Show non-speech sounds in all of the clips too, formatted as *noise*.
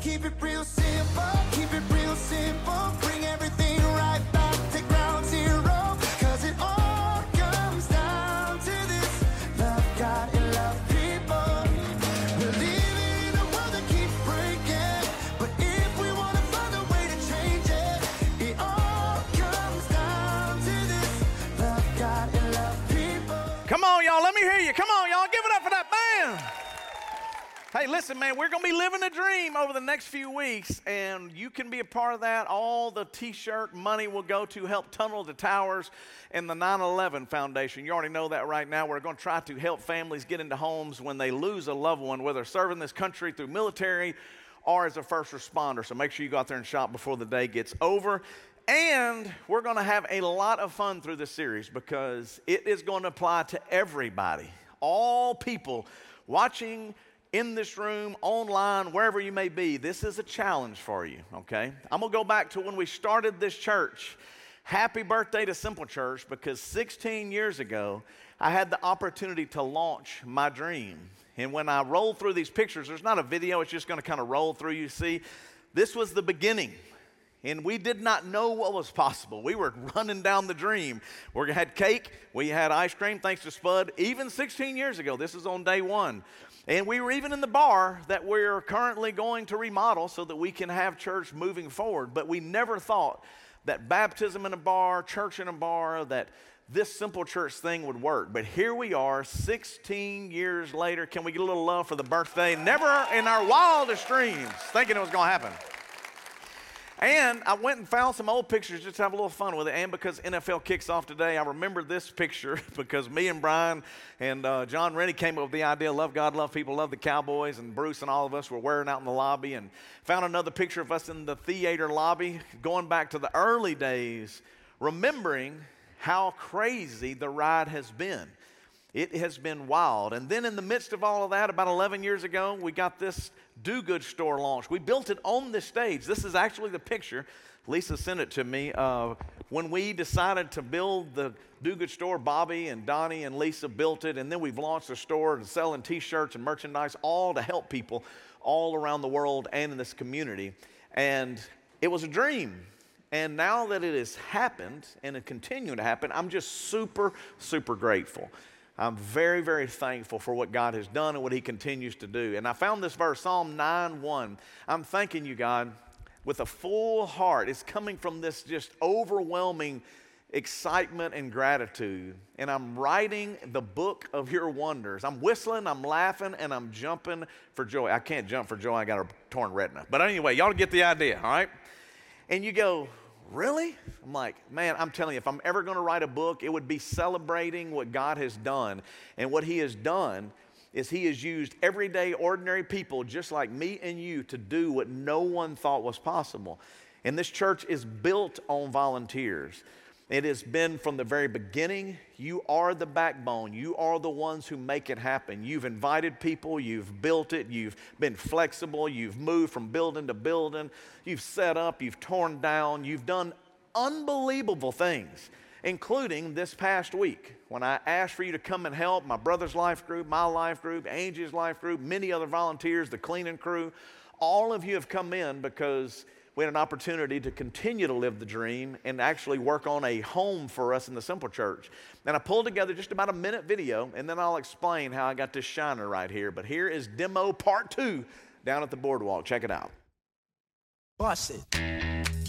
keep it real simple, Hey, listen, man, we're going to be living a dream over the next few weeks, and you can be a part of that. All the t shirt money will go to help Tunnel to Towers and the 9 11 Foundation. You already know that right now. We're going to try to help families get into homes when they lose a loved one, whether serving this country through military or as a first responder. So make sure you go out there and shop before the day gets over. And we're going to have a lot of fun through this series because it is going to apply to everybody, all people watching in this room, online, wherever you may be. This is a challenge for you, okay? I'm to go back to when we started this church. Happy birthday to Simple Church because 16 years ago, I had the opportunity to launch my dream. And when I roll through these pictures, there's not a video, it's just to kind of roll through. You see, this was the beginning and we did not know what was possible. We were running down the dream. We had cake, we had ice cream, thanks to Spud, even 16 years ago. This is on day one. And we were even in the bar that we're currently going to remodel so that we can have church moving forward. But we never thought that baptism in a bar, church in a bar, that this simple church thing would work. But here we are, 16 years later. Can we get a little love for the birthday? Never in our wildest dreams thinking it was going to happen. And I went and found some old pictures just to have a little fun with it. And because NFL kicks off today, I remember this picture *laughs* because me and Brian and uh, John Rennie came up with the idea love God, love people, love the Cowboys. And Bruce and all of us were wearing out in the lobby and found another picture of us in the theater lobby going back to the early days, remembering how crazy the ride has been. It has been wild. And then, in the midst of all of that, about 11 years ago, we got this do good store launch. We built it on this stage. This is actually the picture. Lisa sent it to me. Uh, when we decided to build the do good store, Bobby and Donnie and Lisa built it. And then we've launched a store and selling t shirts and merchandise, all to help people all around the world and in this community. And it was a dream. And now that it has happened and it continuing to happen, I'm just super, super grateful. I'm very, very thankful for what God has done and what He continues to do. And I found this verse, Psalm 9 1. I'm thanking you, God, with a full heart. It's coming from this just overwhelming excitement and gratitude. And I'm writing the book of your wonders. I'm whistling, I'm laughing, and I'm jumping for joy. I can't jump for joy, I got a torn retina. But anyway, y'all get the idea, all right? And you go, Really? I'm like, man, I'm telling you, if I'm ever going to write a book, it would be celebrating what God has done. And what He has done is He has used everyday, ordinary people just like me and you to do what no one thought was possible. And this church is built on volunteers. It has been from the very beginning. You are the backbone. You are the ones who make it happen. You've invited people, you've built it, you've been flexible, you've moved from building to building, you've set up, you've torn down, you've done unbelievable things, including this past week when I asked for you to come and help my brother's life group, my life group, Angie's life group, many other volunteers, the cleaning crew. All of you have come in because we had an opportunity to continue to live the dream and actually work on a home for us in the Simple Church. And I pulled together just about a minute video, and then I'll explain how I got this shiner right here. But here is demo part two down at the boardwalk. Check it out. Bust it.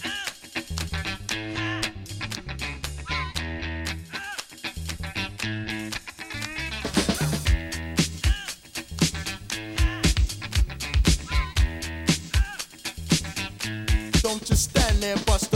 Don't just stand there, bust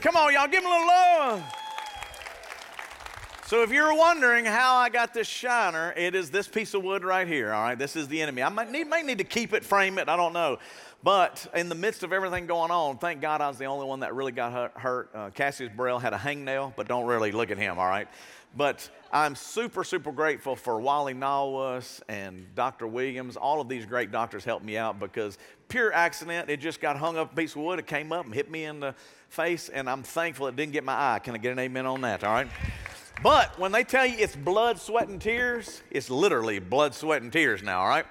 come on, y'all, give him a little love. So if you're wondering how I got this shiner, it is this piece of wood right here. All right, this is the enemy. I might need, might need to keep it, frame it. I don't know. But in the midst of everything going on, thank God I was the only one that really got hurt. Uh, Cassius Burrell had a hangnail, but don't really look at him. All right. But I'm super, super grateful for Wally Nawas and Dr. Williams. All of these great doctors helped me out because pure accident. It just got hung up a piece of wood. It came up and hit me in the face, and I'm thankful it didn't get my eye. Can I get an amen on that? All right. But when they tell you it's blood, sweat, and tears, it's literally blood, sweat, and tears now, all right?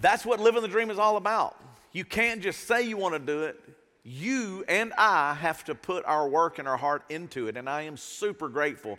That's what living the dream is all about. You can't just say you want to do it. You and I have to put our work and our heart into it. And I am super grateful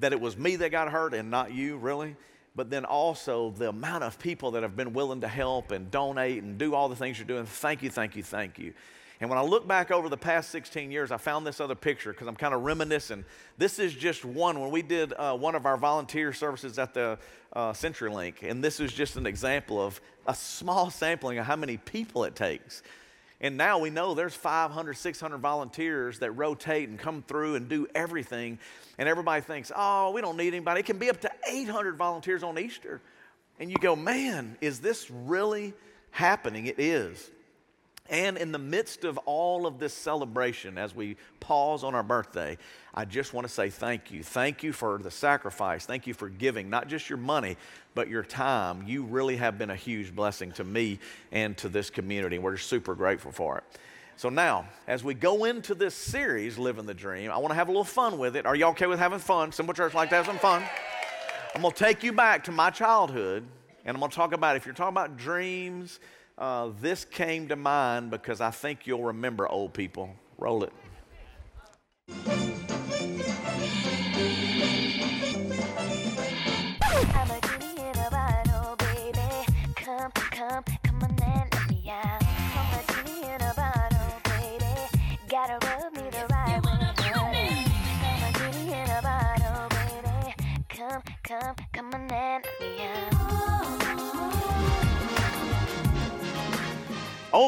that it was me that got hurt and not you, really. But then also the amount of people that have been willing to help and donate and do all the things you're doing. Thank you, thank you, thank you. And when I look back over the past 16 years, I found this other picture because I'm kind of reminiscing. This is just one when we did uh, one of our volunteer services at the uh, CenturyLink, and this is just an example of a small sampling of how many people it takes. And now we know there's 500, 600 volunteers that rotate and come through and do everything. And everybody thinks, oh, we don't need anybody. It can be up to 800 volunteers on Easter. And you go, man, is this really happening? It is. And in the midst of all of this celebration, as we pause on our birthday, I just want to say thank you. Thank you for the sacrifice. Thank you for giving, not just your money, but your time. You really have been a huge blessing to me and to this community. We're super grateful for it. So now, as we go into this series, Living the Dream, I want to have a little fun with it. Are y'all okay with having fun? Simple Church like to have some fun. I'm going to take you back to my childhood, and I'm going to talk about if you're talking about dreams, uh, this came to mind because I think you'll remember old people. Roll it.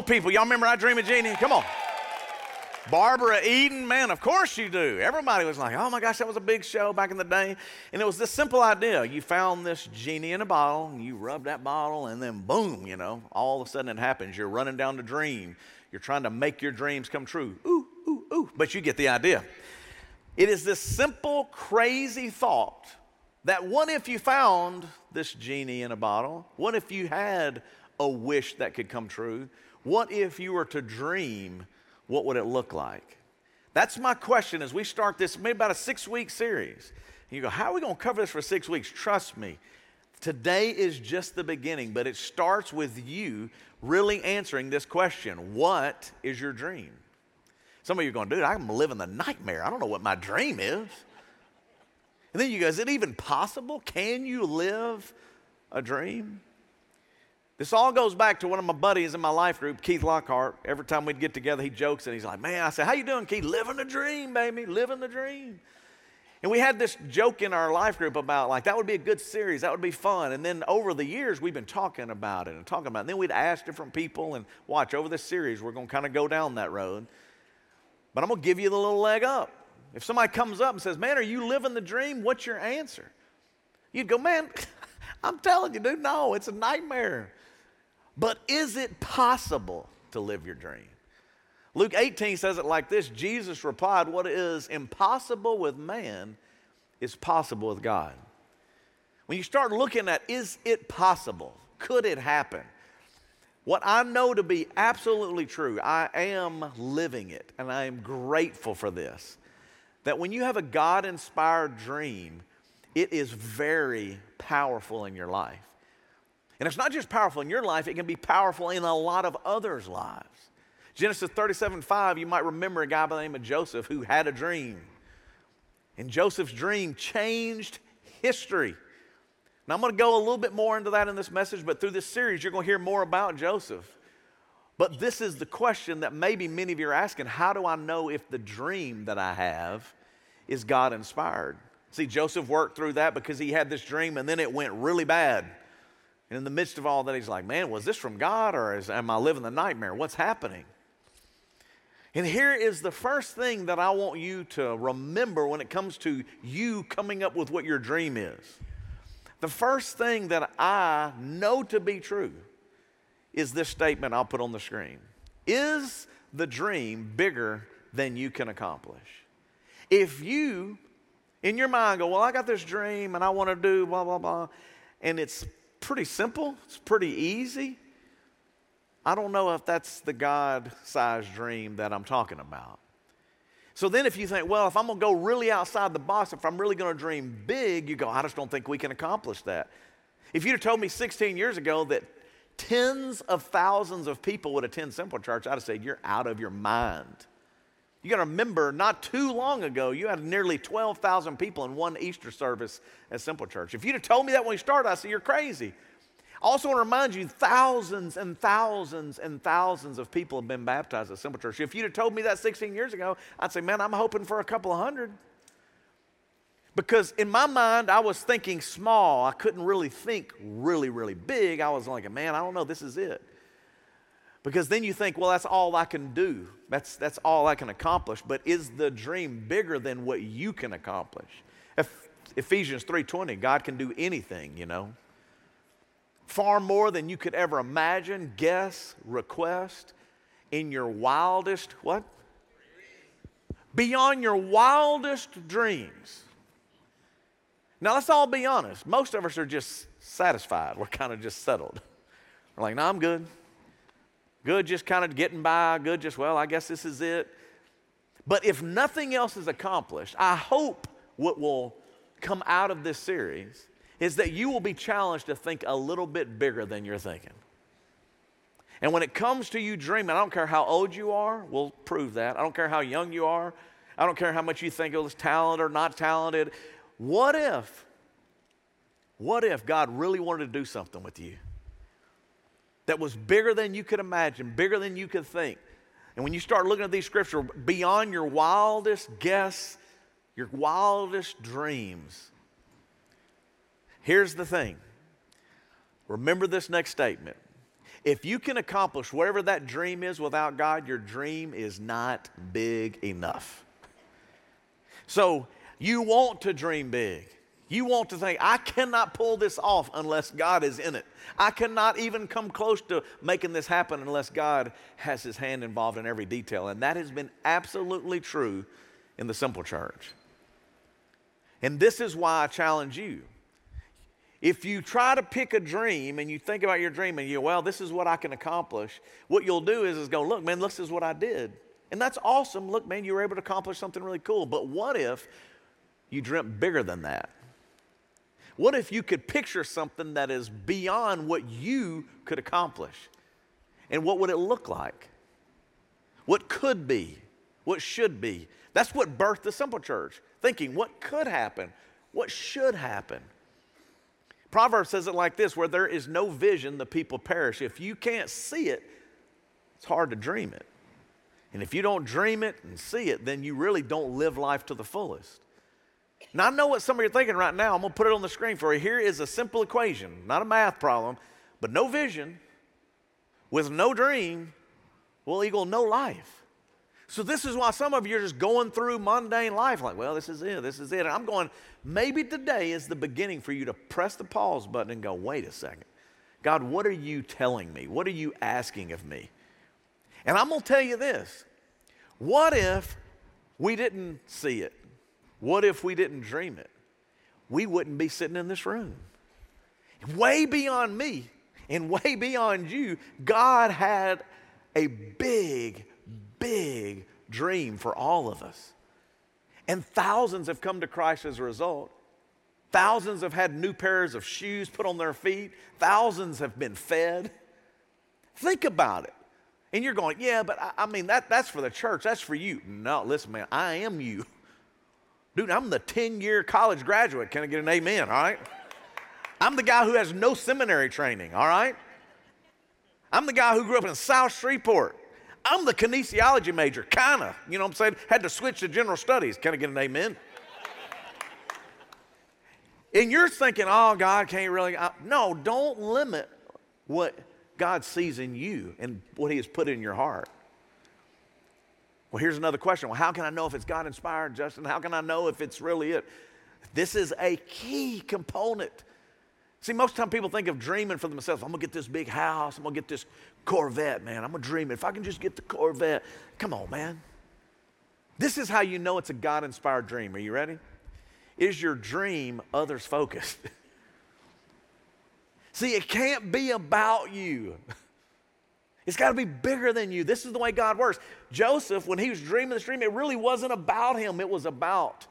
Old people, y'all remember I Dream of Jeannie? Come on. Barbara Eden, man, of course you do. Everybody was like, oh my gosh, that was a big show back in the day. And it was this simple idea. You found this genie in a bottle, and you rub that bottle, and then boom, you know, all of a sudden it happens. You're running down the dream. You're trying to make your dreams come true. Ooh, ooh, ooh. But you get the idea. It is this simple, crazy thought that what if you found this genie in a bottle? What if you had a wish that could come true? What if you were to dream? What would it look like? That's my question as we start this, maybe about a six week series. And you go, How are we going to cover this for six weeks? Trust me, today is just the beginning, but it starts with you really answering this question What is your dream? Some of you are going, Dude, I'm living the nightmare. I don't know what my dream is. And then you go, Is it even possible? Can you live a dream? This all goes back to one of my buddies in my life group, Keith Lockhart. Every time we'd get together, he jokes and he's like, "Man," I said, "How you doing, Keith? Living the dream, baby, living the dream." And we had this joke in our life group about like that would be a good series, that would be fun. And then over the years, we've been talking about it and talking about it. And then we'd ask different people and watch over this series. We're going to kind of go down that road. But I'm going to give you the little leg up. If somebody comes up and says, "Man, are you living the dream?" What's your answer? You'd go, "Man, *laughs* I'm telling you, dude, no, it's a nightmare." But is it possible to live your dream? Luke 18 says it like this Jesus replied, What is impossible with man is possible with God. When you start looking at, is it possible? Could it happen? What I know to be absolutely true, I am living it, and I am grateful for this. That when you have a God inspired dream, it is very powerful in your life. And it's not just powerful in your life, it can be powerful in a lot of others' lives. Genesis 37 5, you might remember a guy by the name of Joseph who had a dream. And Joseph's dream changed history. Now, I'm going to go a little bit more into that in this message, but through this series, you're going to hear more about Joseph. But this is the question that maybe many of you are asking How do I know if the dream that I have is God inspired? See, Joseph worked through that because he had this dream and then it went really bad. And in the midst of all that, he's like, Man, was this from God or is, am I living the nightmare? What's happening? And here is the first thing that I want you to remember when it comes to you coming up with what your dream is. The first thing that I know to be true is this statement I'll put on the screen Is the dream bigger than you can accomplish? If you, in your mind, go, Well, I got this dream and I want to do blah, blah, blah, and it's pretty simple, it's pretty easy, I don't know if that's the God sized dream that I'm talking about. So then, if you think, well, if I'm gonna go really outside the box, if I'm really gonna dream big, you go, I just don't think we can accomplish that. If you'd have told me 16 years ago that tens of thousands of people would attend Simple Church, I'd have said, You're out of your mind. You got to remember, not too long ago, you had nearly 12,000 people in one Easter service at Simple Church. If you'd have told me that when we started, I'd say, You're crazy. I also want to remind you, thousands and thousands and thousands of people have been baptized at Simple Church. If you'd have told me that 16 years ago, I'd say, Man, I'm hoping for a couple of hundred. Because in my mind, I was thinking small. I couldn't really think really, really big. I was like, man, I don't know, this is it. Because then you think, well, that's all I can do. That's, that's all I can accomplish. But is the dream bigger than what you can accomplish? If, Ephesians 3.20, God can do anything, you know. Far more than you could ever imagine, guess, request, in your wildest, what? Beyond your wildest dreams. Now, let's all be honest. Most of us are just satisfied. We're kind of just settled. We're like, no, I'm good. Good, just kind of getting by. Good, just, well, I guess this is it. But if nothing else is accomplished, I hope what will come out of this series is that you will be challenged to think a little bit bigger than you're thinking. And when it comes to you dreaming, I don't care how old you are, we'll prove that. I don't care how young you are. I don't care how much you think it was talented or not talented. What if, what if God really wanted to do something with you? That was bigger than you could imagine, bigger than you could think. And when you start looking at these scriptures, beyond your wildest guess, your wildest dreams, here's the thing. Remember this next statement. If you can accomplish whatever that dream is without God, your dream is not big enough. So you want to dream big. You want to think, I cannot pull this off unless God is in it. I cannot even come close to making this happen unless God has his hand involved in every detail. And that has been absolutely true in the simple church. And this is why I challenge you. If you try to pick a dream and you think about your dream and you, well, this is what I can accomplish, what you'll do is, is go, look, man, this is what I did. And that's awesome. Look, man, you were able to accomplish something really cool. But what if you dreamt bigger than that? What if you could picture something that is beyond what you could accomplish? And what would it look like? What could be? What should be? That's what birthed the simple church. Thinking what could happen? What should happen? Proverbs says it like this where there is no vision, the people perish. If you can't see it, it's hard to dream it. And if you don't dream it and see it, then you really don't live life to the fullest. Now, I know what some of you are thinking right now. I'm going to put it on the screen for you. Here is a simple equation, not a math problem, but no vision with no dream will equal no life. So, this is why some of you are just going through mundane life like, well, this is it, this is it. And I'm going, maybe today is the beginning for you to press the pause button and go, wait a second. God, what are you telling me? What are you asking of me? And I'm going to tell you this what if we didn't see it? What if we didn't dream it? We wouldn't be sitting in this room. Way beyond me and way beyond you, God had a big, big dream for all of us. And thousands have come to Christ as a result. Thousands have had new pairs of shoes put on their feet. Thousands have been fed. Think about it. And you're going, yeah, but I, I mean, that, that's for the church. That's for you. No, listen, man, I am you. *laughs* Dude, I'm the 10 year college graduate. Can I get an amen? All right. I'm the guy who has no seminary training. All right. I'm the guy who grew up in South Shreveport. I'm the kinesiology major, kind of. You know what I'm saying? Had to switch to general studies. Can I get an amen? and you're thinking, oh, God can't really. I, no, don't limit what God sees in you and what He has put in your heart. Well, here's another question. Well, how can I know if it's God inspired, Justin? How can I know if it's really it? This is a key component. See, most time people think of dreaming for themselves. I'm gonna get this big house, I'm gonna get this Corvette, man. I'm gonna dream. If I can just get the Corvette, come on, man. This is how you know it's a God inspired dream. Are you ready? Is your dream others focused? *laughs* See, it can't be about you. *laughs* It's got to be bigger than you. This is the way God works. Joseph, when he was dreaming this dream, it really wasn't about him, it was about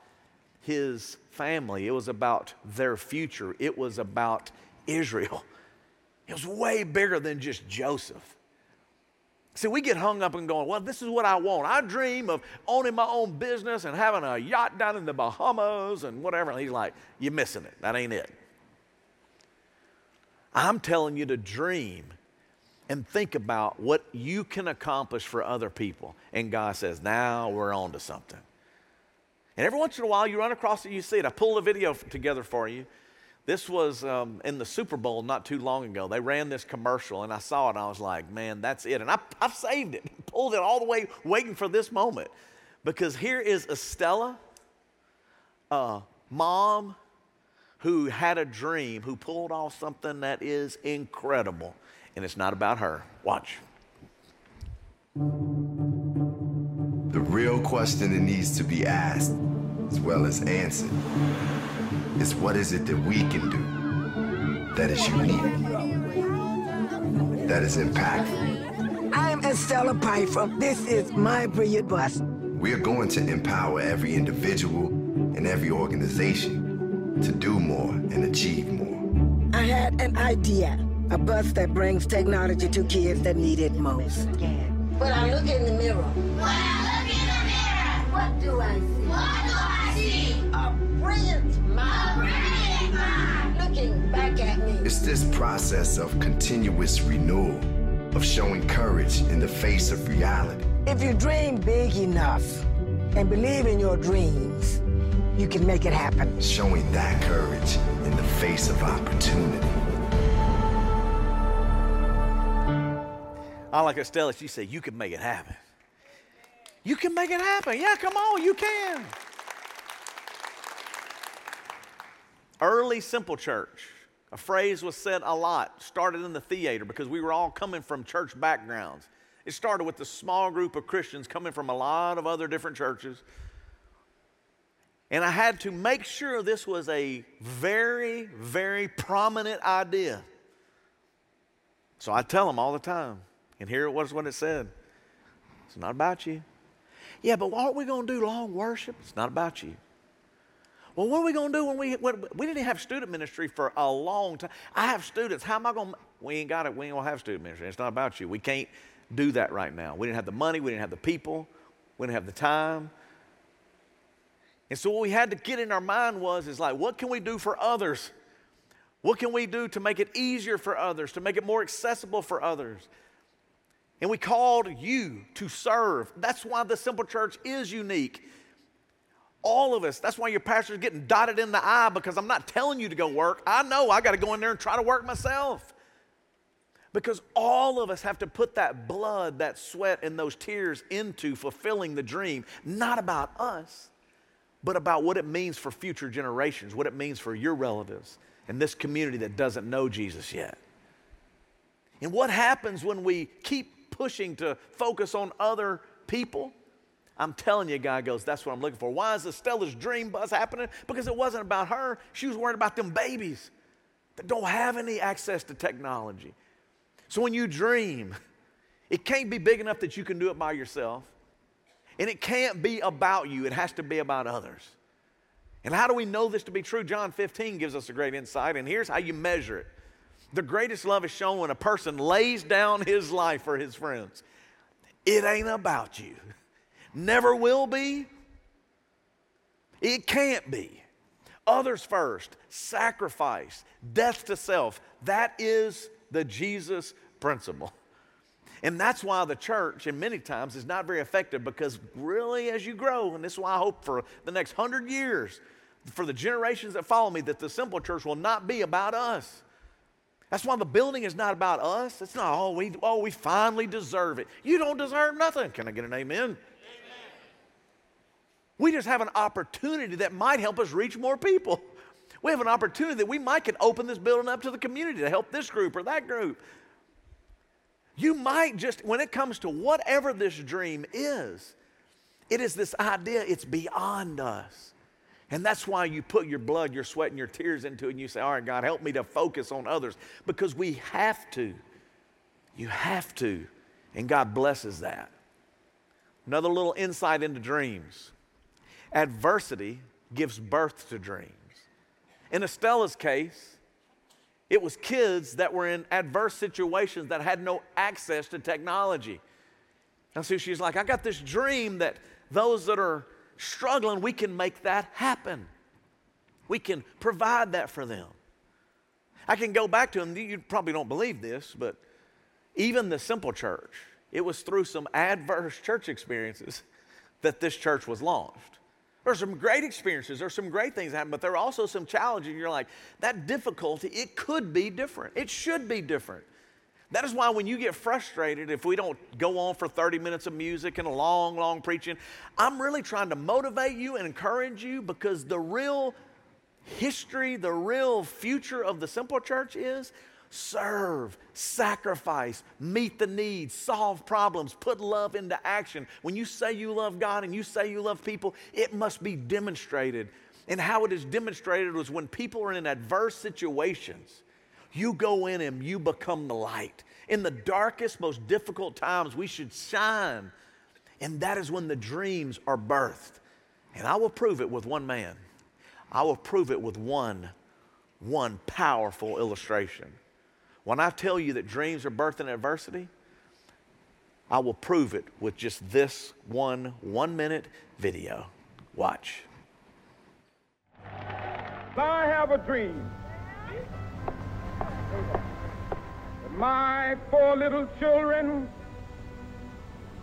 his family, it was about their future, it was about Israel. *laughs* It was way bigger than just Joseph. See, we get hung up and going, well, this is what I want. I dream of owning my own business and having a yacht down in the Bahamas and whatever. And he's like, you're missing it. That ain't it. I'm telling you to dream and think about what you can accomplish for other people. And God says, now we're on to something. And every once in a while, you run across it, you see it. I pulled a video together for you. This was um, in the Super Bowl not too long ago. They ran this commercial, and I saw it, and I was like, man, that's it. And I, I've saved it, *laughs* pulled it all the way, waiting for this moment. Because here is Estella, a mom who had a dream, who pulled off something that is incredible and it's not about her. Watch. The real question that needs to be asked, as well as answered, is what is it that we can do that is unique, that is impactful? I'm Estella Pfeiffer. This is my brilliant bus. We are going to empower every individual and every organization to do more and achieve more. I had an idea a bus that brings technology to kids that need it most. When I look in the mirror, When I look in the mirror, what do I see? what do I see? A brilliant mind Brilliant mind. looking back at me. It's this process of continuous renewal, of showing courage in the face of reality. If you dream big enough and believe in your dreams, you can make it happen. showing that courage in the face of opportunity. I like Estella, she said, You can make it happen. You can make it happen. Yeah, come on, you can. Early simple church. A phrase was said a lot, started in the theater because we were all coming from church backgrounds. It started with a small group of Christians coming from a lot of other different churches. And I had to make sure this was a very, very prominent idea. So I tell them all the time. And here it was what it said. It's not about you. Yeah, but what are we going to do? Long worship? It's not about you. Well, what are we going to do when we when, we didn't have student ministry for a long time? I have students. How am I going? to We ain't got it. We ain't gonna have student ministry. It's not about you. We can't do that right now. We didn't have the money. We didn't have the people. We didn't have the time. And so what we had to get in our mind was is like, what can we do for others? What can we do to make it easier for others, to make it more accessible for others? And we called you to serve. That's why the simple church is unique. All of us, that's why your pastor's getting dotted in the eye because I'm not telling you to go work. I know I got to go in there and try to work myself. Because all of us have to put that blood, that sweat, and those tears into fulfilling the dream, not about us, but about what it means for future generations, what it means for your relatives and this community that doesn't know Jesus yet. And what happens when we keep pushing to focus on other people? I'm telling you, guy goes, that's what I'm looking for. Why is Estella's dream bus happening? Because it wasn't about her. She was worried about them babies that don't have any access to technology. So when you dream, it can't be big enough that you can do it by yourself. And it can't be about you, it has to be about others. And how do we know this to be true? John 15 gives us a great insight, and here's how you measure it. The greatest love is shown when a person lays down his life for his friends. It ain't about you, never will be, it can't be. Others first, sacrifice, death to self. That is the Jesus principle. And that's why the church, and many times, is not very effective because really, as you grow, and this is why I hope for the next hundred years, for the generations that follow me, that the simple church will not be about us. That's why the building is not about us. It's not, oh, we, oh, we finally deserve it. You don't deserve nothing. Can I get an amen? We just have an opportunity that might help us reach more people. We have an opportunity that we might can open this building up to the community to help this group or that group. You might just, when it comes to whatever this dream is, it is this idea, it's beyond us. And that's why you put your blood, your sweat, and your tears into it, and you say, All right, God, help me to focus on others. Because we have to. You have to. And God blesses that. Another little insight into dreams adversity gives birth to dreams. In Estella's case, it was kids that were in adverse situations that had no access to technology. And so she's like, I got this dream that those that are struggling, we can make that happen. We can provide that for them. I can go back to them. You probably don't believe this, but even the simple church, it was through some adverse church experiences that this church was launched. There's some great experiences, there's some great things happen, but there are also some challenges. You're like, that difficulty, it could be different. It should be different. That is why when you get frustrated, if we don't go on for 30 minutes of music and a long, long preaching, I'm really trying to motivate you and encourage you because the real history, the real future of the simple church is serve, sacrifice, meet the needs, solve problems, put love into action. When you say you love God and you say you love people, it must be demonstrated. And how it is demonstrated was when people are in adverse situations, you go in and you become the light. In the darkest, most difficult times, we should shine. And that is when the dreams are birthed. And I will prove it with one man. I will prove it with one, one powerful illustration. When I tell you that dreams are birthed in adversity, I will prove it with just this one one minute video. Watch. I have a dream. My four little children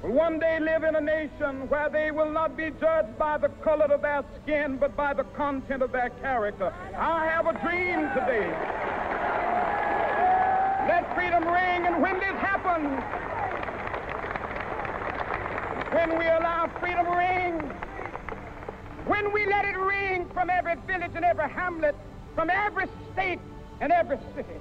will one day live in a nation where they will not be judged by the color of their skin, but by the content of their character. I have a dream today. Let freedom ring, and when this happens, when we allow freedom ring, when we let it ring from every village and every hamlet, from every state and every city,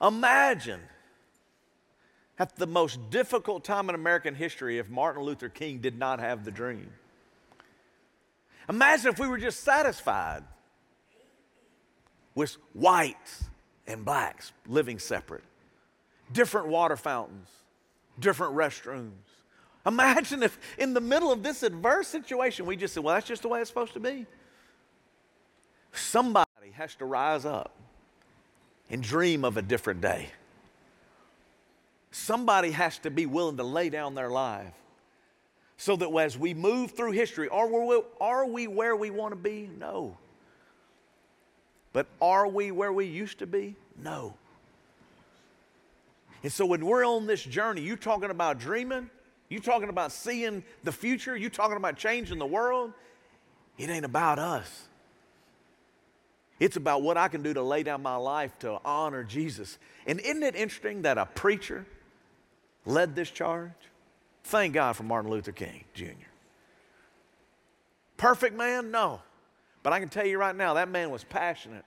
Imagine at the most difficult time in American history if Martin Luther King did not have the dream. Imagine if we were just satisfied with whites and blacks living separate, different water fountains, different restrooms. Imagine if in the middle of this adverse situation we just said, well, that's just the way it's supposed to be. Somebody has to rise up and dream of a different day. Somebody has to be willing to lay down their life so that as we move through history, are we, are we where we want to be? No. But are we where we used to be? No. And so when we're on this journey, you talking about dreaming, you talking about seeing the future, you talking about changing the world, it ain't about us. It's about what I can do to lay down my life to honor Jesus. And isn't it interesting that a preacher led this charge? Thank God for Martin Luther King Jr. Perfect man? No. But I can tell you right now, that man was passionate.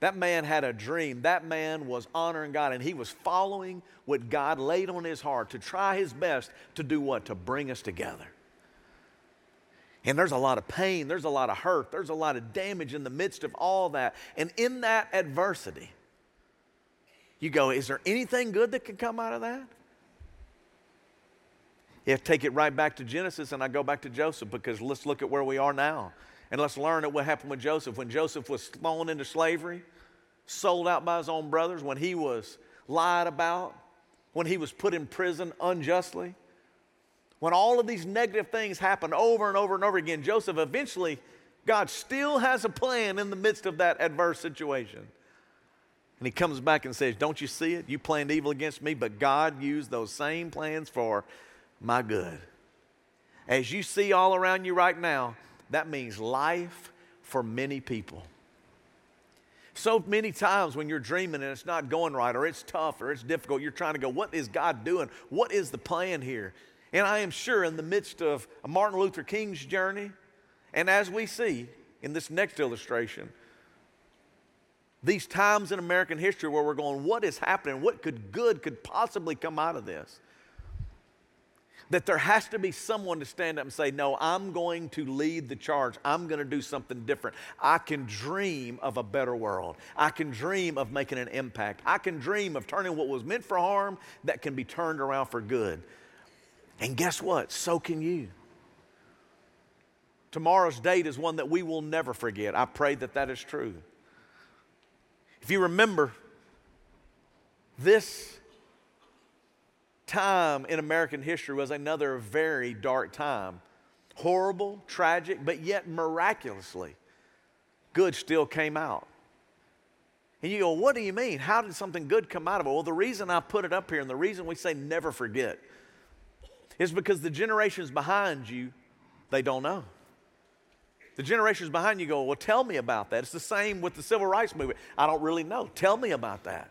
That man had a dream. That man was honoring God, and he was following what God laid on his heart to try his best to do what? To bring us together. And there's a lot of pain, there's a lot of hurt, there's a lot of damage in the midst of all that. And in that adversity, you go, is there anything good that can come out of that? To take it right back to Genesis, and I go back to Joseph because let's look at where we are now. And let's learn at what happened with Joseph. When Joseph was thrown into slavery, sold out by his own brothers, when he was lied about, when he was put in prison unjustly, When all of these negative things happen over and over and over again, Joseph eventually, God still has a plan in the midst of that adverse situation. And he comes back and says, Don't you see it? You planned evil against me, but God used those same plans for my good. As you see all around you right now, that means life for many people. So many times when you're dreaming and it's not going right, or it's tough, or it's difficult, you're trying to go, What is God doing? What is the plan here? And I am sure in the midst of Martin Luther King's journey, and as we see in this next illustration, these times in American history where we're going, What is happening? What could good could possibly come out of this? that there has to be someone to stand up and say, No, I'm going to lead the charge. I'm going to do something different. I can dream of a better world. I can dream of making an impact. I can dream of turning what was meant for harm that can be turned around for good. And guess what? So can you. Tomorrow's date is one that we will never forget. I pray that that is true. If you remember, this time in American history was another very dark time. Horrible, tragic, but yet miraculously, good still came out. And you go, what do you mean? How did something good come out of it? Well, the reason I put it up here and the reason we say never forget is because the generations behind you, they don't know. The generations behind you go, well, tell me about that. It's the same with the civil rights movement. I don't really know. Tell me about that.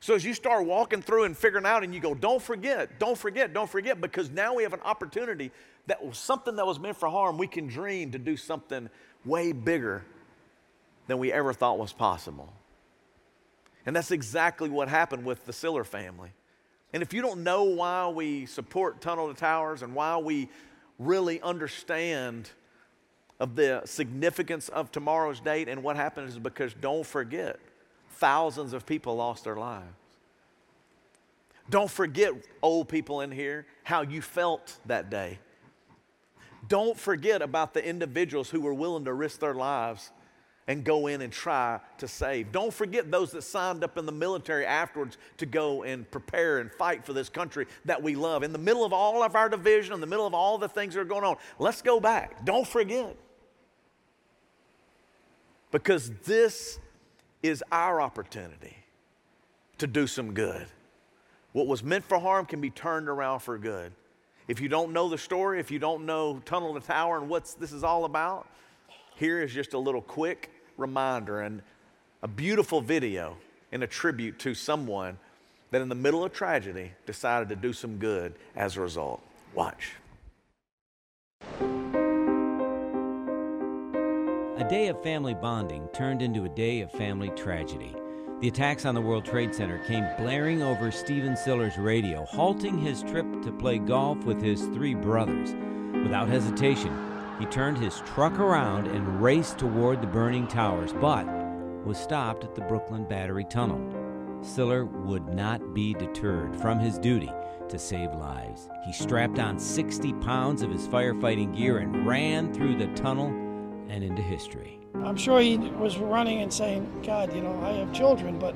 So as you start walking through and figuring out, and you go, don't forget, don't forget, don't forget, because now we have an opportunity that was something that was meant for harm, we can dream to do something way bigger than we ever thought was possible. And that's exactly what happened with the Siller family. And if you don't know why we support Tunnel to Towers and why we really understand of the significance of tomorrow's date and what happened is because don't forget thousands of people lost their lives. Don't forget, old people in here, how you felt that day. Don't forget about the individuals who were willing to risk their lives and go in and try to save. Don't forget those that signed up in the military afterwards to go and prepare and fight for this country that we love. In the middle of all of our division, in the middle of all the things that are going on, let's go back. Don't forget. Because this is our opportunity to do some good. What was meant for harm can be turned around for good. If you don't know the story, if you don't know Tunnel to Tower and what this is all about, here is just a little quick reminder and a beautiful video and a tribute to someone that in the middle of tragedy decided to do some good as a result. Watch. A day of family bonding turned into a day of family tragedy. The attacks on the World Trade Center came blaring over Stephen Siller's radio, halting his trip to play golf with his three brothers. Without hesitation, he turned his truck around and raced toward the burning towers, but was stopped at the Brooklyn Battery Tunnel. Siller would not be deterred from his duty to save lives. He strapped on 60 pounds of his firefighting gear and ran through the tunnel and into history. I'm sure he was running and saying, God, you know, I have children, but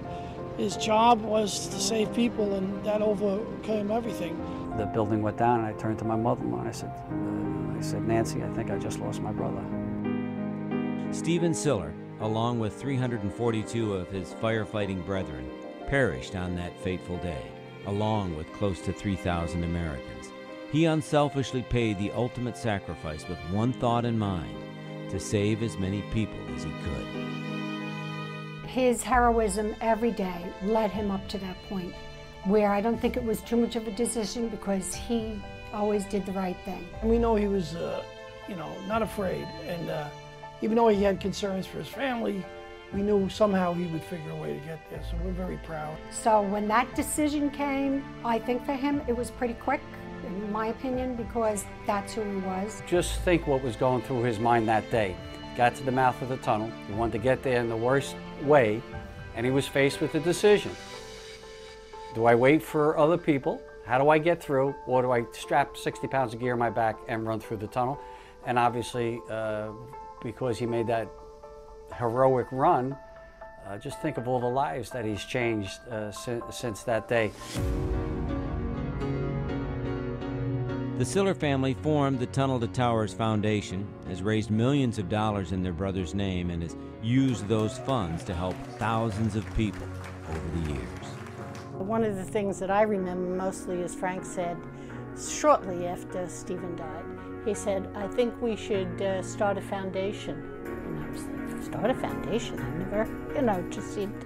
his job was to save people, and that overcame everything. The building went down, and I turned to my mother-in-law and I said, I said, Nancy, I think I just lost my brother. Stephen Siller, along with 342 of his firefighting brethren, perished on that fateful day, along with close to 3,000 Americans. He unselfishly paid the ultimate sacrifice with one thought in mind to save as many people as he could. His heroism every day led him up to that point where I don't think it was too much of a decision because he always did the right thing. And we know he was, uh, you know, not afraid. And uh, even though he had concerns for his family, we knew somehow he would figure a way to get there. So we're very proud. So when that decision came, I think for him it was pretty quick in my opinion, because that's who he was. Just think what was going through his mind that day. Got to the mouth of the tunnel, he wanted to get there in the worst way, and he was faced with a decision. Do I wait for other people? How do I get through? Or do I strap 60 pounds of gear on my back and run through the tunnel? And obviously, uh, because he made that heroic run, uh, just think of all the lives that he's changed uh, since, since that day. The Siller family formed the Tunnel to Towers Foundation, has raised millions of dollars in their brother's name, and has used those funds to help thousands of people over the years. One of the things that I remember mostly is Frank said shortly after Stephen died, he said, I think we should uh, start a foundation. And I was like, start a foundation? I never, you know, it just seemed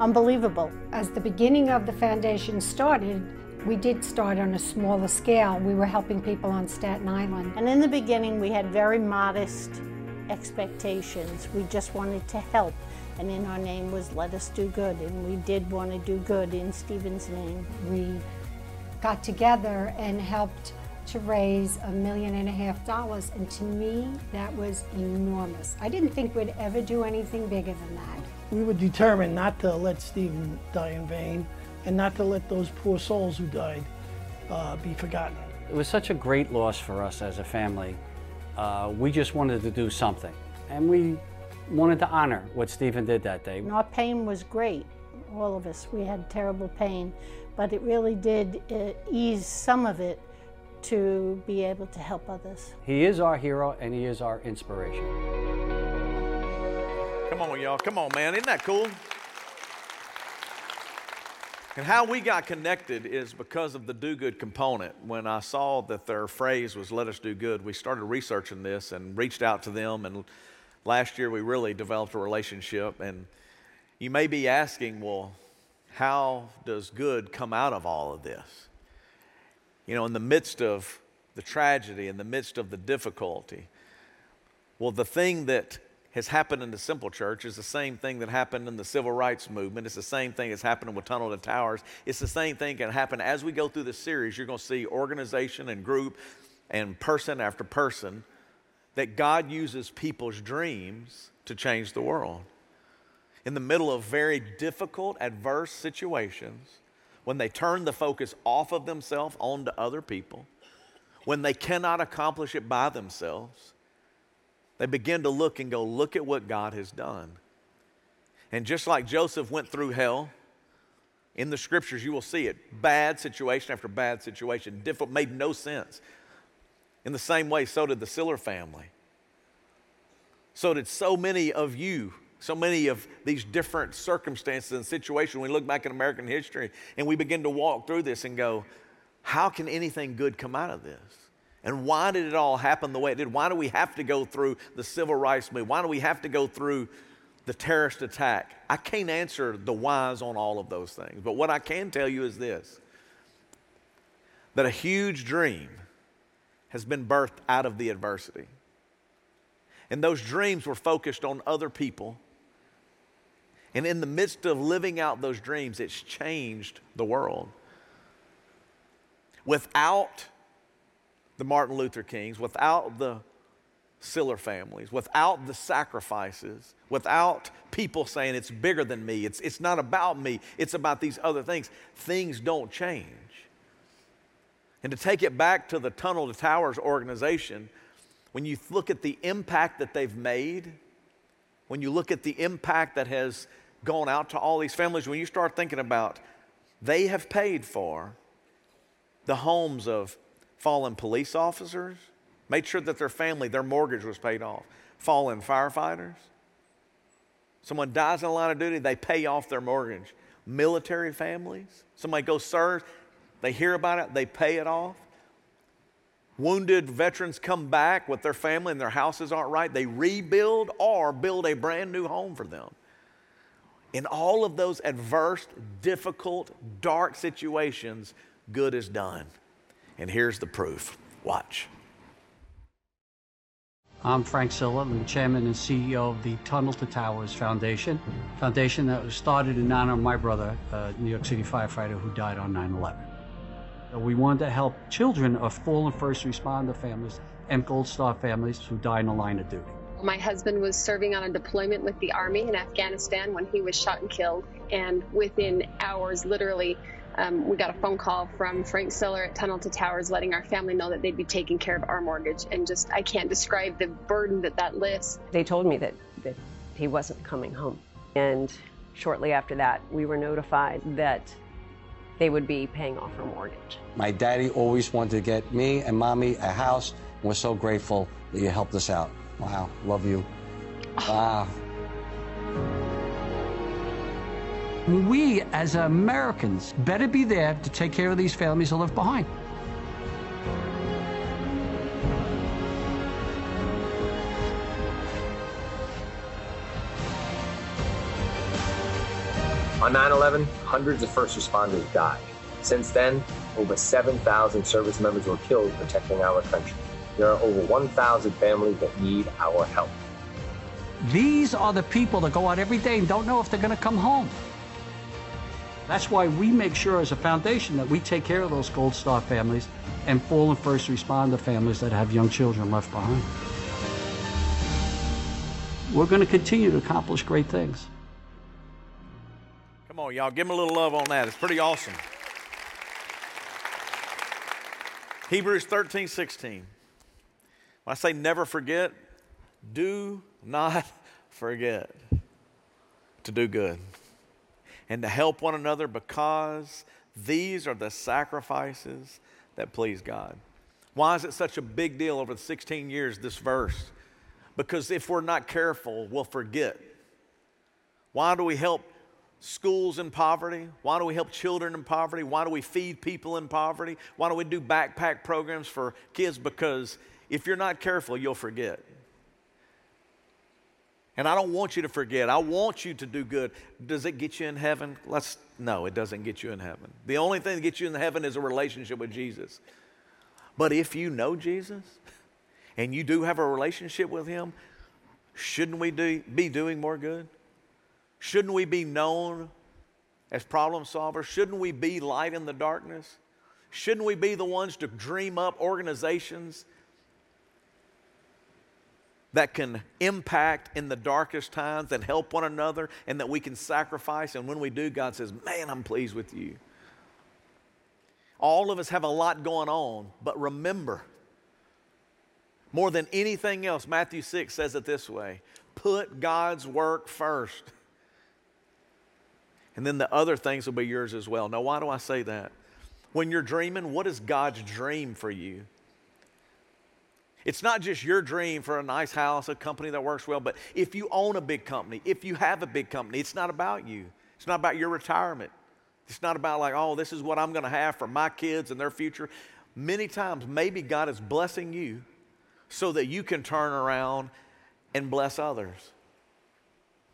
unbelievable. As the beginning of the foundation started, we did start on a smaller scale. We were helping people on Staten Island. And in the beginning, we had very modest expectations. We just wanted to help. And in our name was Let Us Do Good. And we did want to do good in Stephen's name. We got together and helped to raise a million and a half dollars. And to me, that was enormous. I didn't think we'd ever do anything bigger than that. We were determined not to let Stephen die in vain and not to let those poor souls who died uh, be forgotten. It was such a great loss for us as a family. Uh, we just wanted to do something. And we wanted to honor what Stephen did that day. And our pain was great, all of us. We had terrible pain, but it really did uh, ease some of it to be able to help others. He is our hero and he is our inspiration. Come on, y'all. Come on, man. Isn't that cool? And how we got connected is because of the do good component. When I saw that their phrase was let us do good, we started researching this and reached out to them. And last year we really developed a relationship. And you may be asking, well, how does good come out of all of this? You know, in the midst of the tragedy, in the midst of the difficulty. Well, the thing that has happened in the simple church is the same thing that happened in the civil rights movement. It's the same thing that's happening with Tunnel to Towers. It's the same thing can happen as we go through the series. You're going to see organization and group and person after person that God uses people's dreams to change the world. In the middle of very difficult, adverse situations, when they turn the focus off of themselves onto other people, when they cannot accomplish it by themselves, they begin to look and go, look at what God has done. And just like Joseph went through hell, in the scriptures you will see it bad situation after bad situation, difficult, made no sense. In the same way, so did the Siller family. So did so many of you, so many of these different circumstances and situations. We look back in American history and we begin to walk through this and go, how can anything good come out of this? And why did it all happen the way it did? Why do we have to go through the civil rights movement? Why do we have to go through the terrorist attack? I can't answer the whys on all of those things. But what I can tell you is this that a huge dream has been birthed out of the adversity. And those dreams were focused on other people. And in the midst of living out those dreams, it's changed the world. Without the Martin Luther Kings, without the Siller families, without the sacrifices, without people saying it's bigger than me, it's, it's not about me, it's about these other things, things don't change. And to take it back to the Tunnel to Towers organization, when you look at the impact that they've made, when you look at the impact that has gone out to all these families, when you start thinking about they have paid for the homes of fallen police officers, made sure that their family, their mortgage was paid off, fallen firefighters. Someone dies in the line of duty, they pay off their mortgage. Military families, somebody goes serve, they hear about it, they pay it off. Wounded veterans come back with their family and their houses aren't right, they rebuild or build a brand new home for them. In all of those adverse, difficult, dark situations, good is done. And here's the proof. Watch. I'm Frank Siller, I'm the chairman and CEO of the Tunnel to Towers Foundation, foundation that was started in honor of my brother, a New York City firefighter who died on 9/11. We wanted to help children of fallen first responder families and Gold Star families who die in the line of duty. My husband was serving on a deployment with the Army in Afghanistan when he was shot and killed. And within hours, literally, um, we got a phone call from Frank Siller at Tunnel to Towers letting our family know that they'd be taking care of our mortgage. And just, I can't describe the burden that that lifts. They told me that, that he wasn't coming home. And shortly after that, we were notified that they would be paying off her mortgage. My daddy always wanted to get me and mommy a house, and we're so grateful that you helped us out. Wow, love you. Wow. We, as Americans, better be there to take care of these families who left behind. On 9 11, hundreds of first responders died. Since then, over 7,000 service members were killed protecting our country. There are over 1,000 families that need our help. These are the people that go out every day and don't know if they're going to come home. That's why we make sure as a foundation that we take care of those Gold Star families and fallen first responder families that have young children left behind. We're going to continue to accomplish great things. Come on, y'all, give him a little love on that. It's pretty awesome. Hebrews 13, 16. When I say never forget, do not *laughs* forget to do good and to help one another because these are the sacrifices that please God. Why is it such a big deal over the 16 years, this verse? Because if we're not careful, we'll forget. Why do we help schools in poverty? Why do we help children in poverty? Why do we feed people in poverty? Why do we do backpack programs for kids? Because if you're not careful, you'll forget. And I don't want you to forget. I want you to do good. Does it get you in heaven? Let's no, it doesn't get you in heaven. The only thing that gets you in heaven is a relationship with Jesus. But if you know Jesus and you do have a relationship with him, shouldn't we do, be doing more good? Shouldn't we be known as problem solvers? Shouldn't we be light in the darkness? Shouldn't we be the ones to dream up organizations that can impact in the darkest times and help one another and that we can sacrifice? And when we do, God says, Man, I'm pleased with you. All of us have a lot going on, but remember, more than anything else, Matthew 6 says it this way put God's work first. And then the other things will be yours as well. Now, why do I say that? When you're dreaming, what is God's dream for you? It's not just your dream for a nice house, a company that works well, but if you own a big company, if you have a big company, it's not about you. It's not about your retirement. It's not about, like, oh, this is what I'm going to have for my kids and their future. Many times, maybe God is blessing you so that you can turn around and bless others.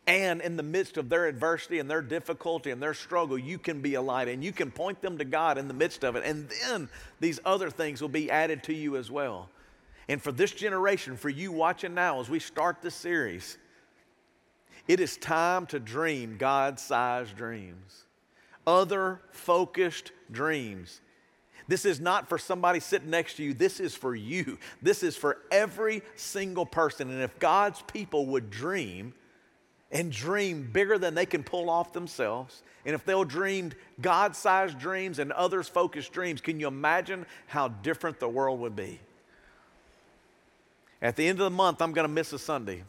And in the midst of their adversity and their difficulty and their struggle, you can be a light and you can point them to God in the midst of it. And then these other things will be added to you as well. And for this generation, for you watching now as we start this series, it is time to dream God sized dreams, other focused dreams. This is not for somebody sitting next to you. This is for you. This is for every single person. And if God's people would dream, and dream bigger than they can pull off themselves, and if they'll dream God sized dreams and others focused dreams, can you imagine how different the world would be? At the end of the month, I'm going to miss a Sunday.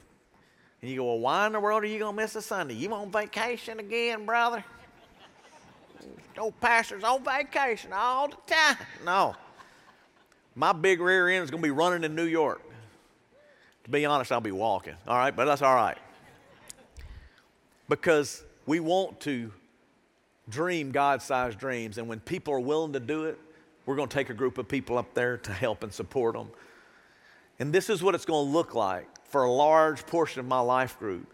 And you go, Well, why in the world are you going to miss a Sunday? You on vacation again, brother? No pastor's on vacation all the time. No. My big rear end is going to be running in New York. To be honest, I'll be walking. All right, but that's all right because we want to dream God sized dreams. And when people are willing to do it, we're going to take a group of people up there to help and support them. And this is what it's going to look like for a large portion of my life group.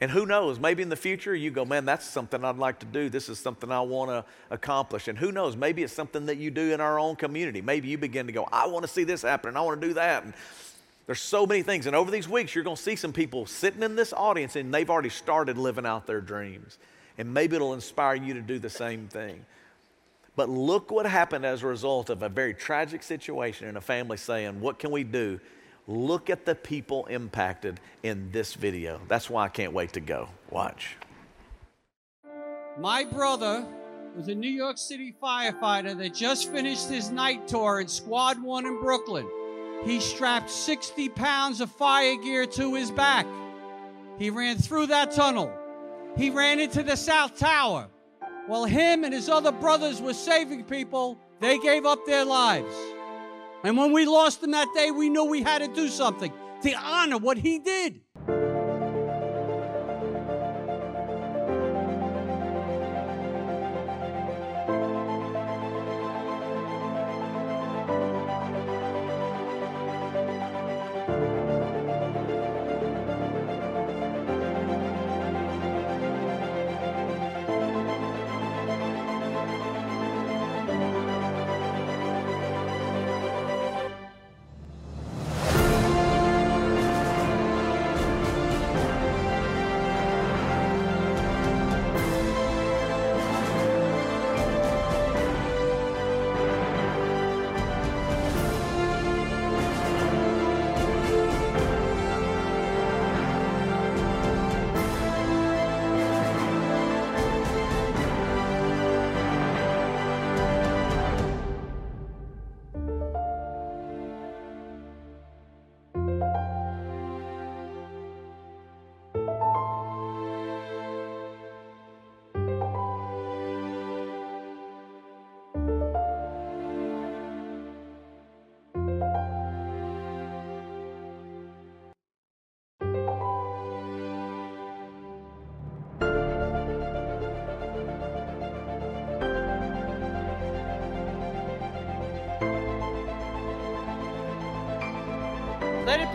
And who knows, maybe in the future you go, man, that's something I'd like to do. This is something I want to accomplish. And who knows, maybe it's something that you do in our own community. Maybe you begin to go, I want to see this happen and I want to do that. And there's so many things. And over these weeks, you're going to see some people sitting in this audience and they've already started living out their dreams. And maybe it'll inspire you to do the same thing. But look what happened as a result of a very tragic situation in a family saying, What can we do? Look at the people impacted in this video. That's why I can't wait to go. Watch. My brother was a New York City firefighter that just finished his night tour in Squad 1 in Brooklyn. He strapped 60 pounds of fire gear to his back. He ran through that tunnel. He ran into the South Tower. While him and his other brothers were saving people, they gave up their lives. And when we lost him that day, we knew we had to do something to honor what he did.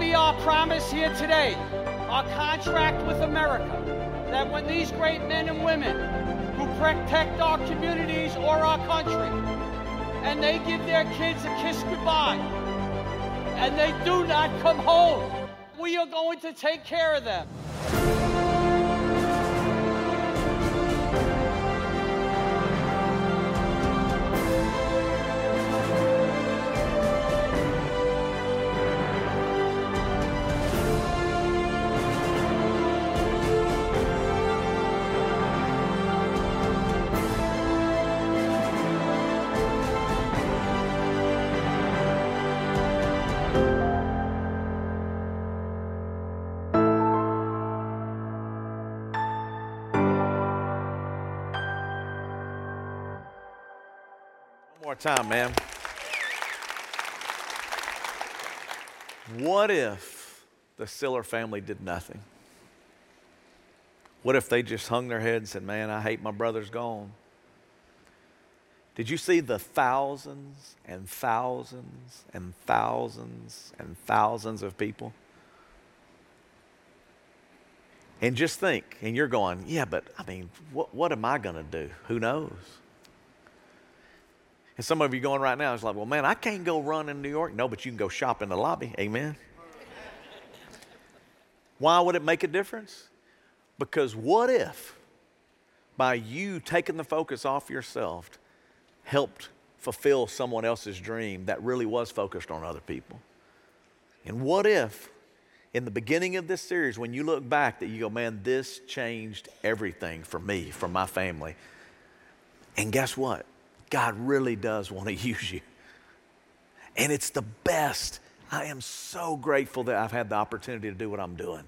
Be our promise here today, our contract with America, that when these great men and women who protect our communities or our country, and they give their kids a kiss goodbye, and they do not come home, we are going to take care of them. Time, man. What if the Siller family did nothing? What if they just hung their head and said, Man, I hate my brother's gone? Did you see the thousands and thousands and thousands and thousands of people? And just think, and you're going, Yeah, but I mean, what, what am I going to do? Who knows? And some of you going right now is like, well, man, I can't go run in New York. No, but you can go shop in the lobby. Amen. Why would it make a difference? Because what if by you taking the focus off yourself helped fulfill someone else's dream that really was focused on other people? And what if in the beginning of this series, when you look back, that you go, man, this changed everything for me, for my family. And guess what? God really does want to *laughs* use you. And it's the best. I am so grateful that I've had the opportunity to do what I'm doing.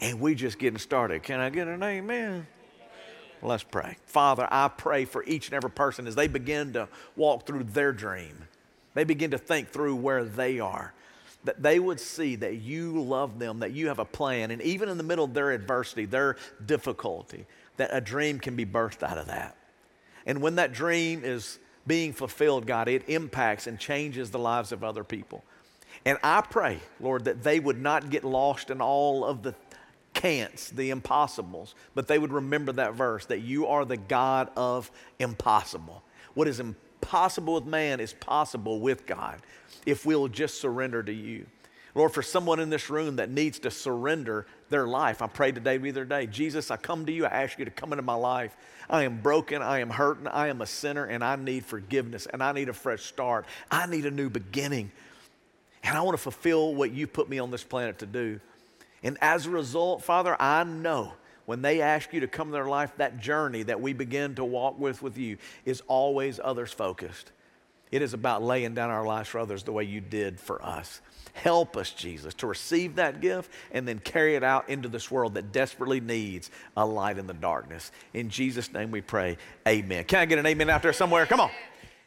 And we just getting started. Can I get an amen? Let's pray. Father, I pray for each and every person as they begin to walk through their dream. They begin to think through where they are. That they would see that you love them, that you have a plan, and even in the middle of their adversity, their difficulty, that a dream can be birthed out of that. And when that dream is being fulfilled, God, it impacts and changes the lives of other people. And I pray, Lord, that they would not get lost in all of the can'ts, the impossibles, but they would remember that verse that you are the God of impossible. What is impossible with man is possible with God if we'll just surrender to you. Lord, for someone in this room that needs to surrender their life, I pray today be their day. Jesus, I come to you, I ask you to come into my life. I am broken, I am hurting, I am a sinner, and I need forgiveness, and I need a fresh start. I need a new beginning. And I want to fulfill what you put me on this planet to do. And as a result, Father, I know when they ask you to come to their life, that journey that we begin to walk with with you is always others focused. It is about laying down our lives for others the way you did for us. Help us, Jesus, to receive that gift and then carry it out into this world that desperately needs a light in the darkness. In Jesus' name we pray, amen. Can I get an amen out there somewhere? Come on.